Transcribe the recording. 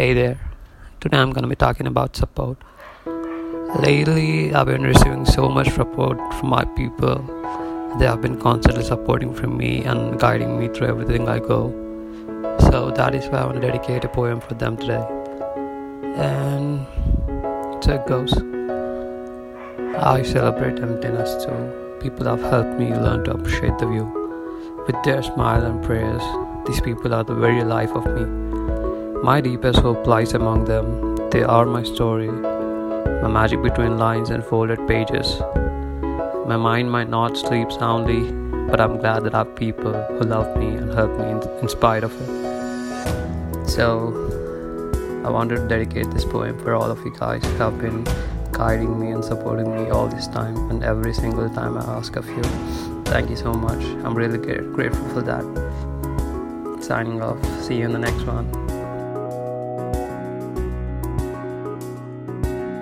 Hey there. Today I'm going to be talking about support. Lately, I've been receiving so much support from my people. They have been constantly supporting from me and guiding me through everything I go. So that is why I want to dedicate a poem for them today. And so it goes. I celebrate emptiness too. People have helped me learn to appreciate the view. With their smile and prayers, these people are the very life of me. My deepest hope lies among them. They are my story, my magic between lines and folded pages. My mind might not sleep soundly, but I'm glad that I have people who love me and help me in, spite of it. So, I wanted to dedicate this poem for all of you guys who have been guiding me and supporting me all this time and every single time I ask of you. Thank you so much. I'm really grateful for that. Signing off. See you in the next one.